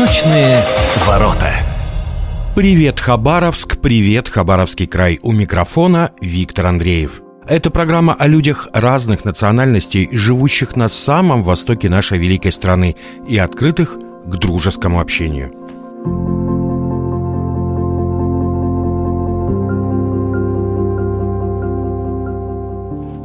Восточные ворота. Привет, Хабаровск, привет, Хабаровский край. У микрофона Виктор Андреев. Это программа о людях разных национальностей, живущих на самом востоке нашей великой страны и открытых к дружескому общению.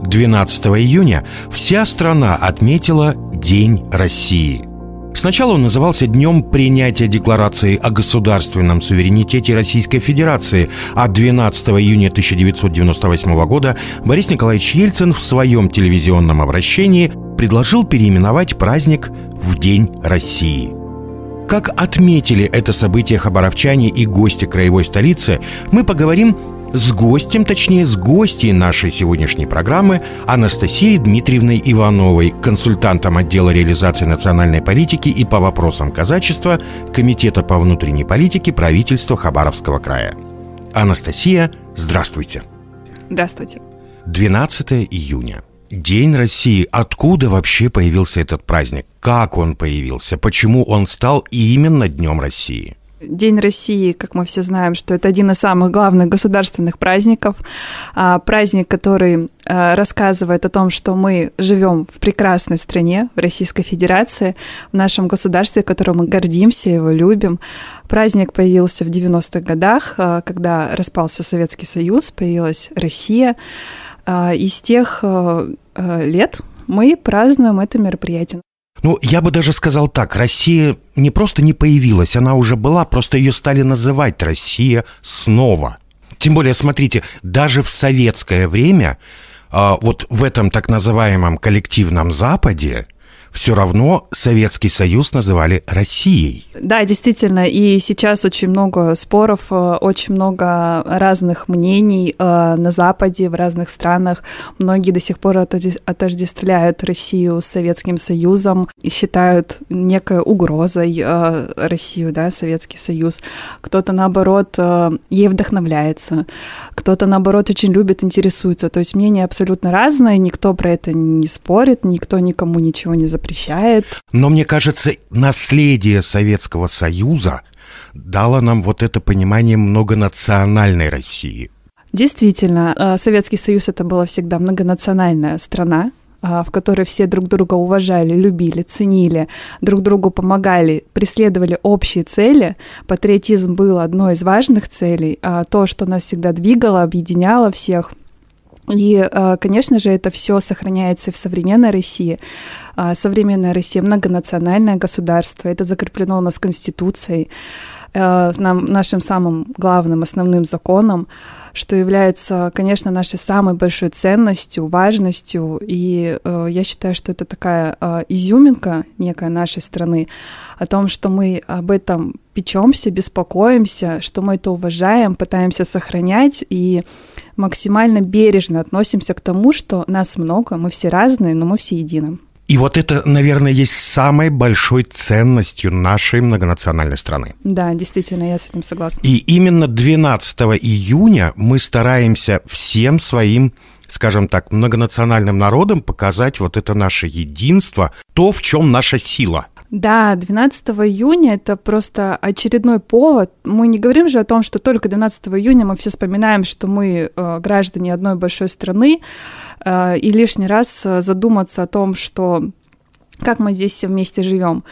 12 июня вся страна отметила День России. Сначала он назывался Днем принятия Декларации о государственном суверенитете Российской Федерации, а 12 июня 1998 года Борис Николаевич Ельцин в своем телевизионном обращении предложил переименовать праздник в День России. Как отметили это событие хабаровчане и гости краевой столицы, мы поговорим с гостем, точнее с гостьей нашей сегодняшней программы Анастасией Дмитриевной Ивановой, консультантом отдела реализации национальной политики и по вопросам казачества Комитета по внутренней политике правительства Хабаровского края. Анастасия, здравствуйте. Здравствуйте. 12 июня. День России. Откуда вообще появился этот праздник? Как он появился? Почему он стал именно Днем России? День России, как мы все знаем, что это один из самых главных государственных праздников, а, праздник, который а, рассказывает о том, что мы живем в прекрасной стране, в Российской Федерации, в нашем государстве, которым мы гордимся, его любим. Праздник появился в 90-х годах, а, когда распался Советский Союз, появилась Россия. И с тех лет мы празднуем это мероприятие. Ну, я бы даже сказал так, Россия не просто не появилась, она уже была, просто ее стали называть Россия снова. Тем более, смотрите, даже в советское время, а, вот в этом так называемом коллективном Западе, все равно Советский Союз называли Россией. Да, действительно, и сейчас очень много споров, э, очень много разных мнений э, на Западе, в разных странах. Многие до сих пор отождествляют Россию с Советским Союзом и считают некой угрозой э, Россию, да, Советский Союз. Кто-то, наоборот, ей вдохновляется, кто-то, наоборот, очень любит, интересуется. То есть мнения абсолютно разные, никто про это не спорит, никто никому ничего не запрещает запрещает. Но мне кажется, наследие Советского Союза дало нам вот это понимание многонациональной России. Действительно, э, Советский Союз это была всегда многонациональная страна, э, в которой все друг друга уважали, любили, ценили, друг другу помогали, преследовали общие цели. Патриотизм был одной из важных целей, а то, что нас всегда двигало, объединяло всех – и, э, конечно же, это все сохраняется в современной России. А, современная Россия многонациональное государство, это закреплено у нас Конституцией, э, нашим самым главным основным законом, что является, конечно, нашей самой большой ценностью, важностью. И э, я считаю, что это такая изюминка некая нашей страны о том, что мы об этом печемся, беспокоимся, что мы это уважаем, пытаемся сохранять и максимально бережно относимся к тому, что нас много, мы все разные, но мы все едины. И вот это, наверное, есть самой большой ценностью нашей многонациональной страны. Да, действительно, я с этим согласна. И именно 12 июня мы стараемся всем своим, скажем так, многонациональным народам показать вот это наше единство, то, в чем наша сила – да, 12 июня это просто очередной повод. Мы не говорим же о том, что только 12 июня мы все вспоминаем, что мы э, граждане одной большой страны, э, и лишний раз э, задуматься о том, что как мы здесь все вместе живем.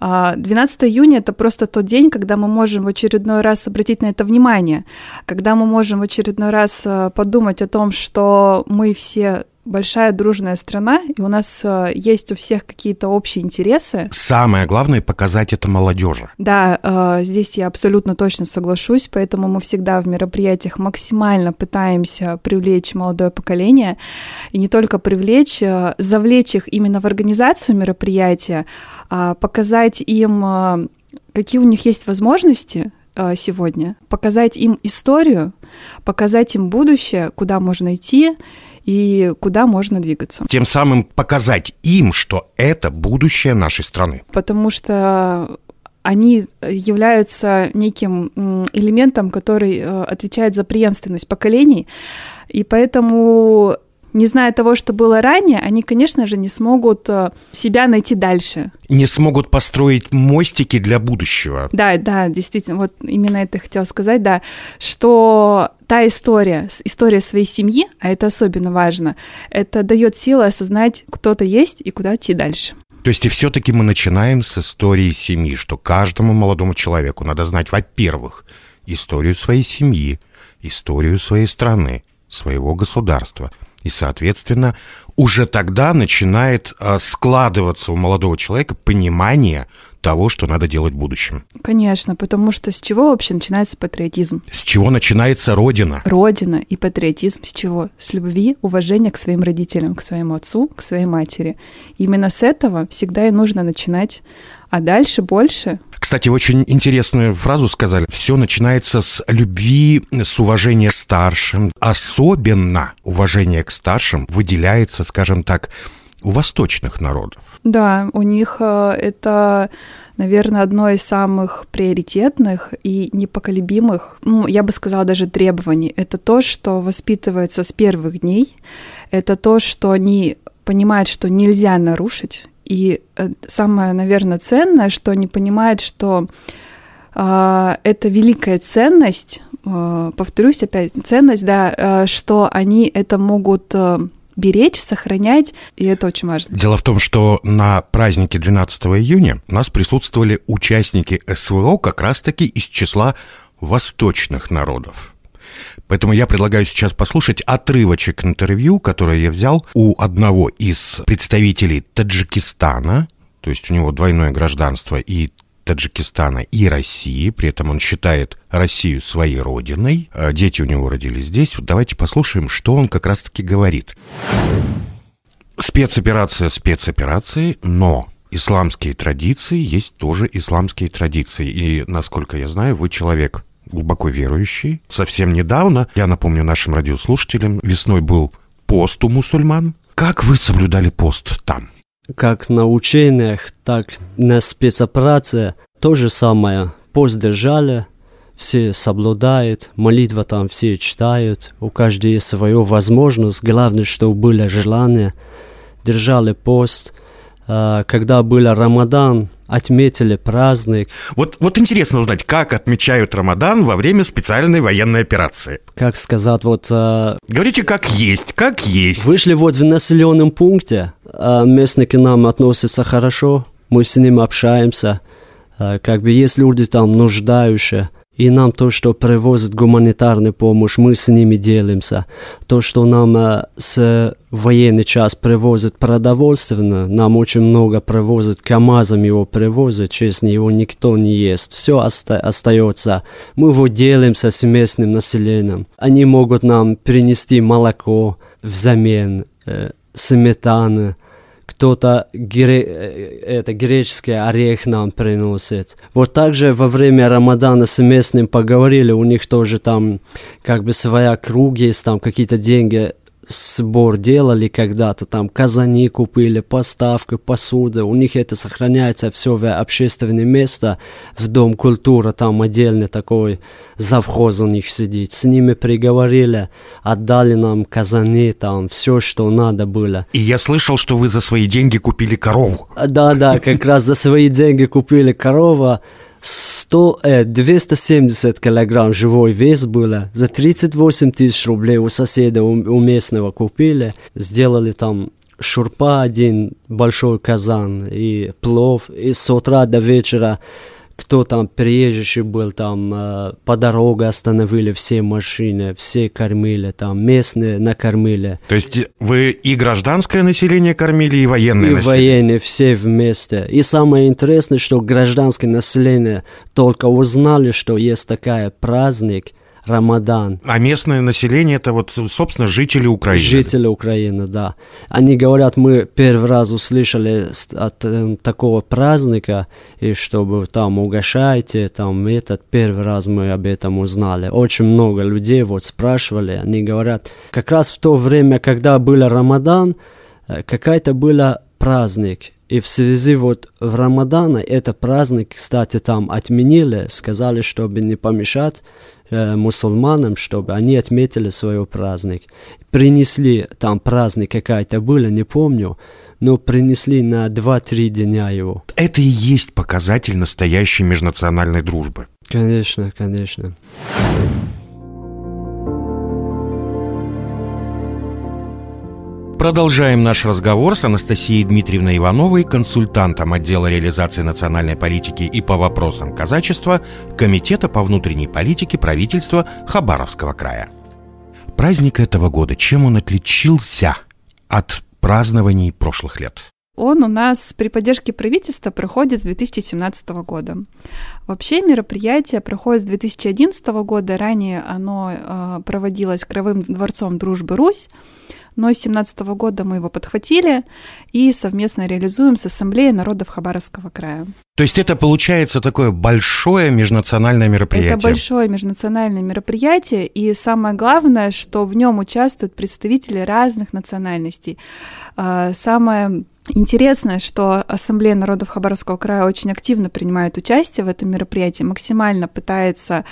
12 а, июня это просто тот день, когда мы можем в очередной раз обратить на это внимание, когда мы можем в очередной раз э, подумать о том, что мы все большая дружная страна, и у нас э, есть у всех какие-то общие интересы. Самое главное показать это молодежи. Да, э, здесь я абсолютно точно соглашусь, поэтому мы всегда в мероприятиях максимально пытаемся привлечь молодое поколение, и не только привлечь, э, завлечь их именно в организацию мероприятия, а показать им, э, какие у них есть возможности, э, сегодня, показать им историю, показать им будущее, куда можно идти и куда можно двигаться. Тем самым показать им, что это будущее нашей страны. Потому что они являются неким элементом, который э, отвечает за преемственность поколений, и поэтому не зная того, что было ранее, они, конечно же, не смогут э, себя найти дальше. Не смогут построить мостики для будущего. Да, да, действительно, вот именно это я хотела сказать, да, что та история, история своей семьи, а это особенно важно, это дает силы осознать, кто-то есть и куда идти дальше. То есть и все-таки мы начинаем с истории семьи, что каждому молодому человеку надо знать, во-первых, историю своей семьи, историю своей страны, своего государства – и, соответственно, уже тогда начинает а, складываться у молодого человека понимание того, что надо делать в будущем. Конечно, потому что с чего вообще начинается патриотизм? С чего начинается Родина? Родина и патриотизм с чего? С любви, уважения к своим родителям, к своему отцу, к своей матери. Именно с этого всегда и нужно начинать а дальше больше. Кстати, очень интересную фразу сказали. Все начинается с любви, с уважения старшим. Особенно уважение к старшим выделяется, скажем так, у восточных народов. Да, у них э, это, наверное, одно из самых приоритетных и непоколебимых, ну, я бы сказала, даже требований. Это то, что воспитывается с первых дней. Это то, что они понимают, что нельзя нарушить, и э, самое, наверное, ценное, что они понимают, что э, это великая ценность, э, повторюсь опять, ценность, да, э, что они это могут э, беречь, сохранять, и это очень важно. Дело в том, что на празднике 12 июня у нас присутствовали участники СВО как раз-таки из числа восточных народов. Поэтому я предлагаю сейчас послушать отрывочек интервью, которое я взял у одного из представителей Таджикистана, то есть у него двойное гражданство и Таджикистана и России, при этом он считает Россию своей родиной. А дети у него родились здесь. Вот давайте послушаем, что он как раз-таки говорит. Спецоперация спецоперации, но исламские традиции есть тоже исламские традиции. И, насколько я знаю, вы человек глубоко верующий. Совсем недавно, я напомню нашим радиослушателям, весной был пост у мусульман. Как вы соблюдали пост там? Как на учениях, так на спецоперации. То же самое. Пост держали, все соблюдают, молитва там все читают, у каждого есть свою возможность, главное, чтобы было желание. Держали пост, когда был Рамадан, отметили праздник. Вот, вот интересно узнать, как отмечают Рамадан во время специальной военной операции. Как сказать, вот... Э, Говорите, как есть, как есть. Вышли вот в населенном пункте, э, местные к нам относятся хорошо, мы с ними общаемся, э, как бы есть люди там нуждающие, и нам то, что привозят гуманитарную помощь, мы с ними делимся. То, что нам э, с военный час привозят продовольственно, нам очень много привозят, КАМАЗом его привозят, честно, его никто не ест. Все оста- остается. Мы его делимся с местным населением. Они могут нам принести молоко взамен, э, сметаны, кто-то гре... Э, это, греческий орех нам приносит. Вот также во время Рамадана с местным поговорили, у них тоже там как бы своя круг есть, там какие-то деньги сбор делали когда-то, там казани купили, поставка, посуда, у них это сохраняется все в общественное место, в Дом культуры, там отдельный такой завхоз у них сидит, с ними приговорили, отдали нам казани, там все, что надо было. И я слышал, что вы за свои деньги купили корову. Да-да, как раз за свои деньги купили корову, 100, э, 270 килограмм живой вес было. За 38 тысяч рублей у соседа, у, у местного купили. Сделали там шурпа один, большой казан и плов. И с утра до вечера кто там приезжий был, там э, по дороге остановили все машины, все кормили, там местные накормили. То есть вы и гражданское население кормили, и военное и население? И военные, все вместе. И самое интересное, что гражданское население только узнали, что есть такая праздник – Рамадан. А местное население это вот, собственно, жители Украины. Жители Украины, да. Они говорят, мы первый раз услышали от э, такого праздника, и чтобы там угощайте, там этот первый раз мы об этом узнали. Очень много людей вот спрашивали, они говорят, как раз в то время, когда был Рамадан, э, какая-то была праздник, И в связи вот в Рамадана это праздник, кстати, там отменили, сказали, чтобы не помешать мусульманам, чтобы они отметили свой праздник. Принесли там праздник какая-то была, не помню, но принесли на 2-3 дня его. Это и есть показатель настоящей межнациональной дружбы. Конечно, конечно. Продолжаем наш разговор с Анастасией Дмитриевной Ивановой, консультантом отдела реализации национальной политики и по вопросам казачества Комитета по внутренней политике правительства Хабаровского края. Праздник этого года, чем он отличился от празднований прошлых лет? Он у нас при поддержке правительства проходит с 2017 года. Вообще мероприятие проходит с 2011 года. Ранее оно э, проводилось Кровым дворцом Дружбы Русь но с 2017 года мы его подхватили и совместно реализуем с Ассамблеей народов Хабаровского края. То есть это получается такое большое межнациональное мероприятие? Это большое межнациональное мероприятие, и самое главное, что в нем участвуют представители разных национальностей. А, самое Интересно, что Ассамблея народов Хабаровского края очень активно принимает участие в этом мероприятии, максимально пытается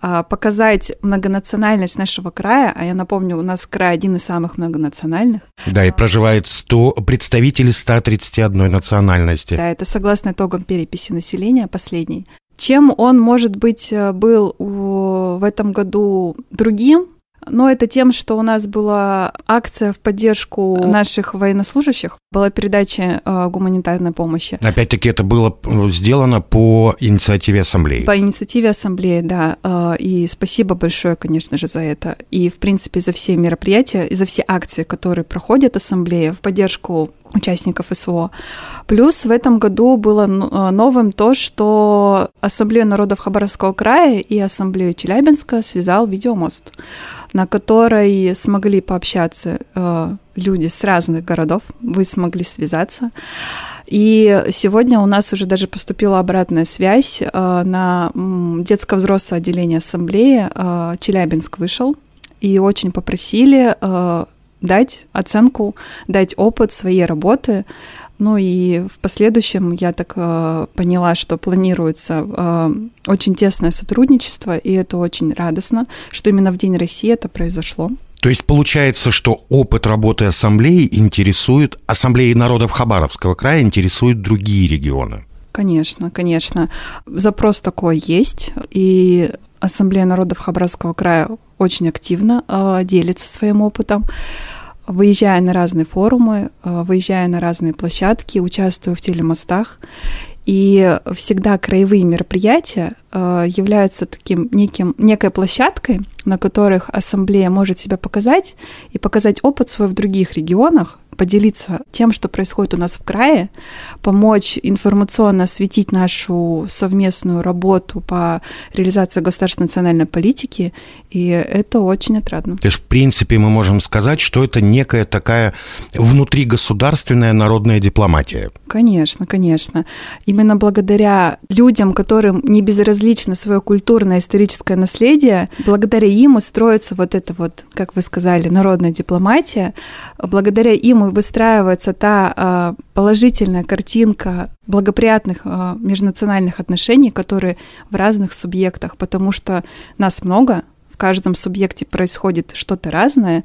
а, показать многонациональность нашего края, а я напомню, у нас край один из самых многонациональных. Да, и проживает 100 представителей 131 национальности. Да, это согласно итогам переписи населения последней. Чем он, может быть, э, был в этом году другим, но это тем, что у нас была акция в поддержку наших военнослужащих, была передача э, гуманитарной помощи. Опять-таки это было э, сделано по инициативе Ассамблеи. По инициативе Ассамблеи, да. Э, и спасибо большое, конечно же, за это. И, в принципе, за все мероприятия и за все акции, которые проходят Ассамблея в поддержку участников СВО. Плюс в этом году было э, новым то, что Ассамблею народов Хабаровского края и Ассамблею Челябинска связал видеомост, на которой смогли пообщаться э, люди с разных городов, вы смогли связаться. И сегодня у нас уже даже поступила обратная связь э, на детско-взрослое отделение ассамблеи. Челябинск вышел и очень попросили дать оценку, дать опыт своей работы. Ну и в последующем я так э, поняла, что планируется э, очень тесное сотрудничество, и это очень радостно, что именно в День России это произошло. То есть получается, что опыт работы ассамблеи интересует, ассамблеи народов Хабаровского края интересует другие регионы? Конечно, конечно. Запрос такой есть, и Ассамблея народов Хабаровского края очень активно э, делится своим опытом выезжая на разные форумы, э, выезжая на разные площадки, участвую в телемостах. И всегда краевые мероприятия э, являются таким неким, некой площадкой, на которых ассамблея может себя показать и показать опыт свой в других регионах, поделиться тем, что происходит у нас в крае, помочь информационно осветить нашу совместную работу по реализации государственной национальной политики, и это очень отрадно. То есть, в принципе, мы можем сказать, что это некая такая внутригосударственная народная дипломатия. Конечно, конечно. Именно благодаря людям, которым не безразлично свое культурное историческое наследие, благодаря им и строится вот это вот, как вы сказали, народная дипломатия, благодаря им и выстраивается та а, положительная картинка благоприятных а, межнациональных отношений, которые в разных субъектах, потому что нас много, в каждом субъекте происходит что-то разное,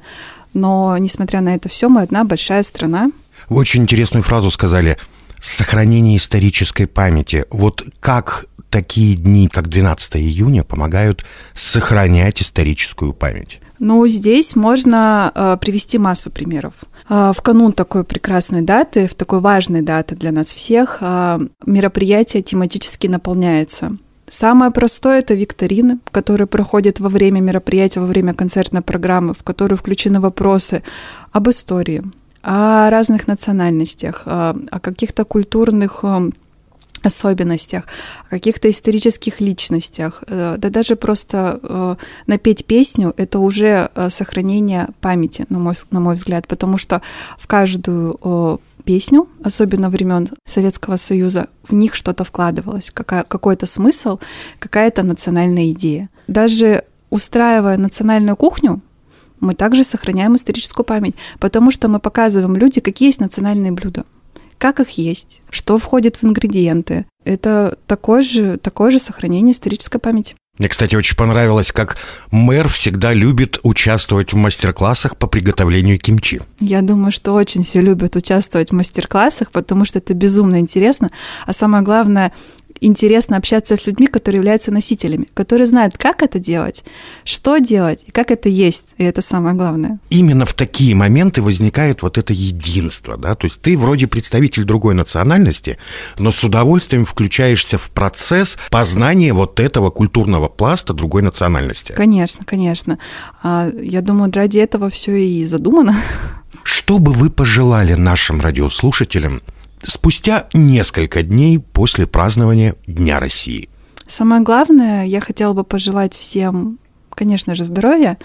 но несмотря на это все, мы одна большая страна. Вы очень интересную фразу сказали сохранение исторической памяти. Вот как такие дни, как 12 июня, помогают сохранять историческую память? Ну, здесь можно э, привести массу примеров. Э, в канун такой прекрасной даты, в такой важной даты для нас всех, э, мероприятие тематически наполняется. Самое простое – это викторины, которые проходят во время мероприятия, во время концертной программы, в которые включены вопросы об истории, о разных национальностях, о каких-то культурных особенностях, о каких-то исторических личностях, э, да даже просто напеть песню — это уже э, сохранение памяти, на мой, на мой взгляд, потому что в каждую песню, особенно времен Советского Союза, в них что-то вкладывалось, какая, какой-то смысл, какая-то национальная идея. Даже устраивая национальную кухню, мы также сохраняем историческую память, потому что мы показываем люди, какие есть национальные блюда — как их есть, что входит в ингредиенты. Это такое же, такое же сохранение исторической памяти. Мне, кстати, очень понравилось, как мэр всегда любит участвовать в мастер-классах по приготовлению кимчи. Я думаю, что очень все любят участвовать в мастер-классах, потому что это безумно интересно. А самое главное, интересно общаться с людьми, которые являются носителями, которые знают, как это делать, что делать и как это есть. И это самое главное. Именно в такие моменты возникает вот это единство, да, то есть ты вроде представитель другой национальности, но с удовольствием включаешься в процесс познания вот этого культурного пласта другой национальности. Конечно, конечно. А, я думаю, ради этого все и задумано. Что бы вы пожелали нашим радиослушателям – спустя несколько дней после празднования Дня России. Самое главное, я хотела бы пожелать всем конечно же, здоровья,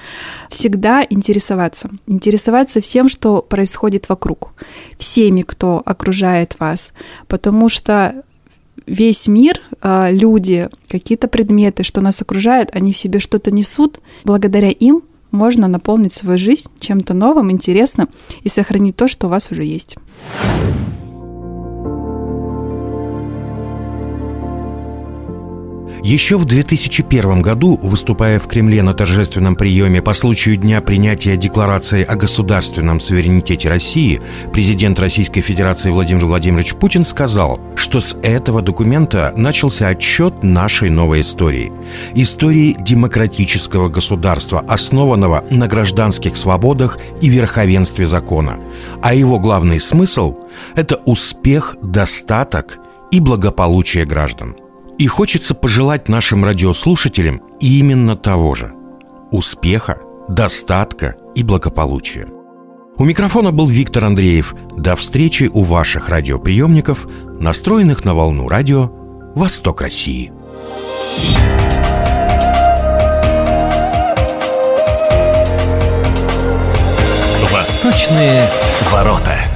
всегда интересоваться. Интересоваться всем, что происходит вокруг, всеми, кто окружает вас, потому что весь мир, а, люди, какие-то предметы, что нас окружает, они в себе что-то несут. Благодаря им можно наполнить свою жизнь чем-то новым, интересным и сохранить то, что у вас уже есть. Еще в 2001 году, выступая в Кремле на торжественном приеме по случаю дня принятия Декларации о государственном суверенитете России, президент Российской Федерации Владимир Владимирович Путин сказал, что с этого документа начался отчет нашей новой истории. Истории демократического государства, основанного на гражданских свободах и верховенстве закона. А его главный смысл – это успех, достаток и благополучие граждан – и хочется пожелать нашим радиослушателям именно того же – успеха, достатка и благополучия. У микрофона был Виктор Андреев. До встречи у ваших радиоприемников, настроенных на волну радио «Восток России». Восточные ворота.